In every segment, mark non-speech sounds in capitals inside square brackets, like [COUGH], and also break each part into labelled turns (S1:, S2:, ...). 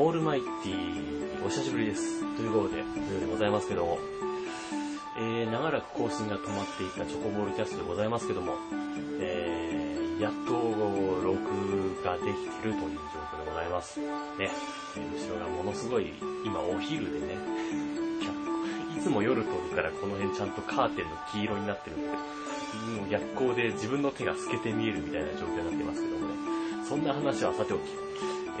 S1: オールマイティー、お久しぶりです。ということで、というでございますけども、えー、長らく更新が止まっていたチョコボールキャストでございますけども、えー、やっと録ができてるという状況でございます。ね、え後ろがものすごい、今お昼でね、[LAUGHS] いつも夜撮るからこの辺ちゃんとカーテンの黄色になってるんだけど、もう逆光で自分の手が透けて見えるみたいな状況になってますけどもね、そんな話はさておき、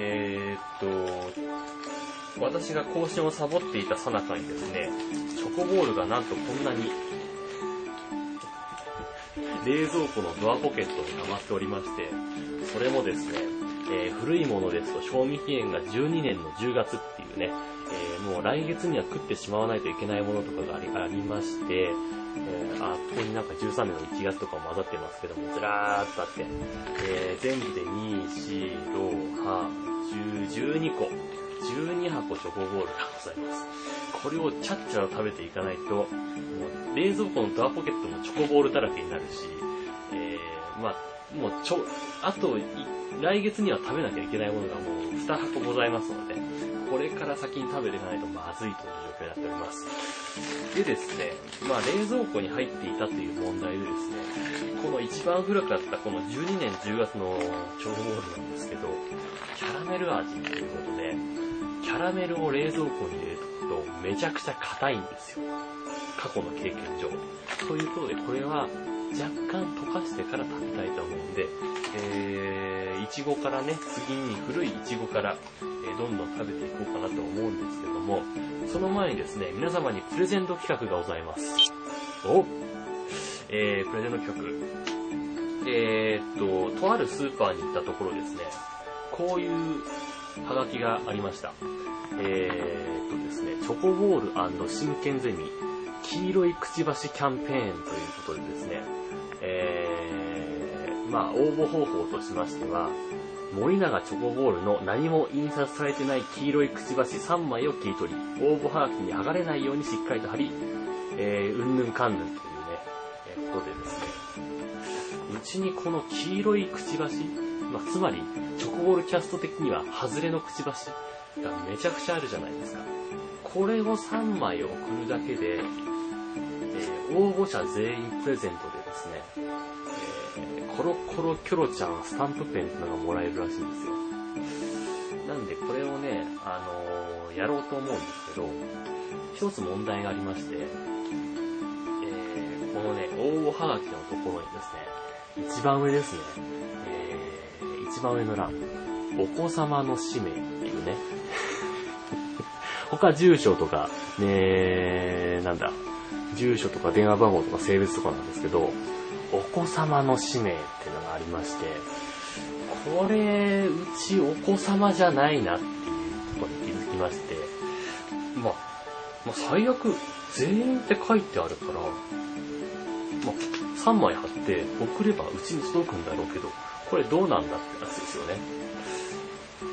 S1: えー、っと、私が更新をサボっていたさなかにですね、チョコボールがなんとこんなに、冷蔵庫のドアポケットに溜まっておりまして、それもですね、えー古いものですと賞味期限が12年の10月っていうね、えーもう来月には食ってしまわないといけないものとかがありありまして、えーあ、ここになんか13年の1月とかも混ざってますけども、ずらーっとあって、えー全部で2、4、6、8、12個、12箱チョコボールがございます。これをちゃっちゃと食べていかないと、もう冷蔵庫のドアポケットもチョコボールだらけになるし、えー、まあ、もうちょ、あと、来月には食べなきゃいけないものがもう2箱ございますので、これから先に食べていかないとまずいという状況になっております。でですね、まあ冷蔵庫に入っていたという問題でですね、この一番古かったこの12年10月のチョコボールなんですけど、キャラメル味ということで、キャラメルを冷蔵庫に入れとくとめちゃくちゃ硬いんですよ。過去の経験上。ということで、これは若干溶かしてから食べたいと思うんで、ちごからね、次に古いいちごから、えどんどん食べていこうかなと思うんですけども、その前にですね、皆様にプレゼント企画がございます。おえー、プレゼント企画。えーっと、とあるスーパーに行ったところですね、こういうハガキがありました。えーっとですね、チョコボール真剣ゼミ、黄色いくちばしキャンペーンということでですね、まあ応募方法としましては、森永チョコボールの何も印刷されてない黄色いくちばし3枚を切り取り、応募はがきに剥がれないようにしっかりと貼り、えー、うんぬんかんぬんというね、えーことでですね、うちにこの黄色いくちばし、まあ、つまり、チョコボールキャスト的には、外れのくちばしがめちゃくちゃあるじゃないですか。これを3枚送るだけで、えー応募者全員プレゼントでですね、コロコロキョロちゃんスタンプペンっていうのがもらえるらしいんですよ。なんで、これをね、あのーやろうと思うんですけど、一つ問題がありまして、えーこのね、応募はがきのところにですね、一番上ですね、えー一番上の欄、お子様の氏名っていうね、[LAUGHS] 他住所とか、ね、なんだ、住所とか電話番号とか性別とかなんですけど、お子様の氏名っていうのがありまして、これ、うちお子様じゃないなっていうところに気づきまして、まあ、まあ、最悪、全員って書いてあるから、まあ、3枚貼って送ればうちに届くんだろうけど、これどうなんだってやつですよね。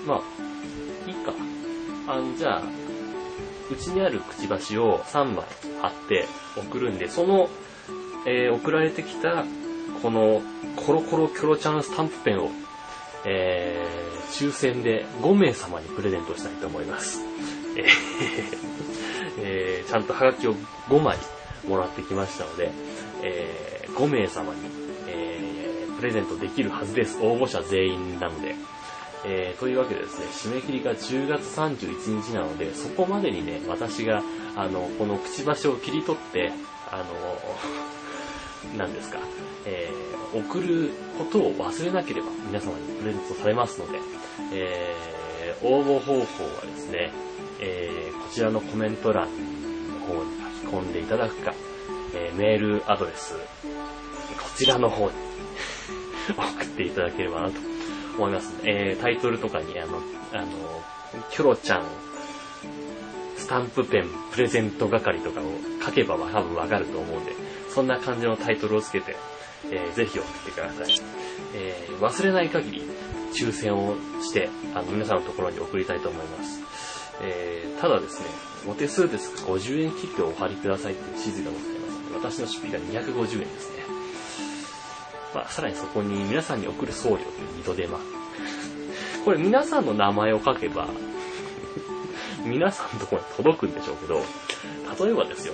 S1: まあ、いいか。あのじゃあ、うちにあるくちばしを3枚貼って送るんで、その、えー送られてきた、この、コロコロキョロちゃんスタンプペンを、えー抽選で5名様にプレゼントしたいと思います。えーえーちゃんとハガキを5枚もらってきましたので、えー5名様に、えープレゼントできるはずです。応募者全員なので。えーというわけでですね、締め切りが10月31日なので、そこまでにね、私が、あの、このくちばしを切り取って、あの、なんですか、えー送ることを忘れなければ皆様にプレゼントされますので、えー応募方法はですね、えーこちらのコメント欄の方に書き込んでいただくか、えメールアドレス、こちらの方に [LAUGHS] 送っていただければなと思います。えタイトルとかにあの、あの、キョロちゃん、スタンプペンプレゼント係とかを書けば多分わかると思うんで、そんな感じのタイトルをつけて、えーぜひ送ってください。えー忘れない限り抽選をして、あの、皆さんのところに送りたいと思います。えーただですね、お手数ですが50円切ってお貼りくださいっていう指示がございますので、私の出費が250円ですね。まあ、さらにそこに皆さんに送る送料という二度手間。これ皆さんの名前を書けば、皆さんのところに届くんでしょうけど、例えばですよ、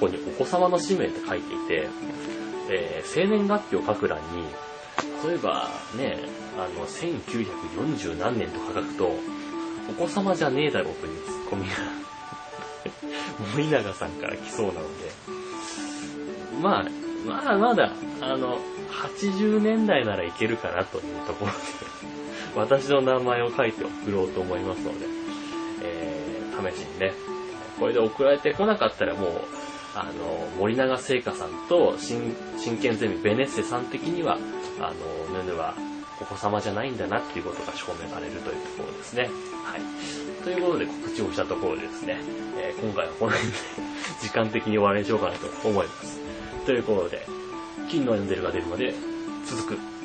S1: ここにお子様の氏名って書いていて、えー、生年月日を書く欄に、例えばね、あの、1940何年とか書くと、お子様じゃねえだろうというツッコミが [LAUGHS] 森永さんから来そうなので、まあ、まあまだ、あの、80年代ならいけるかなというところで私の名前を書いて送ろうと思いますので、試しにね、これで送られてこなかったらもう、あの、森永製菓さんと真剣ゼミベネッセさん的には、あの、ヌヌはお子様じゃないんだなっていうことが証明されるというところですね。はい。ということで告知をしたところでですね、えー、今回はこの辺で時間的に終わりにしようかなと思います。ということで、金のエンゼルが出るまで続く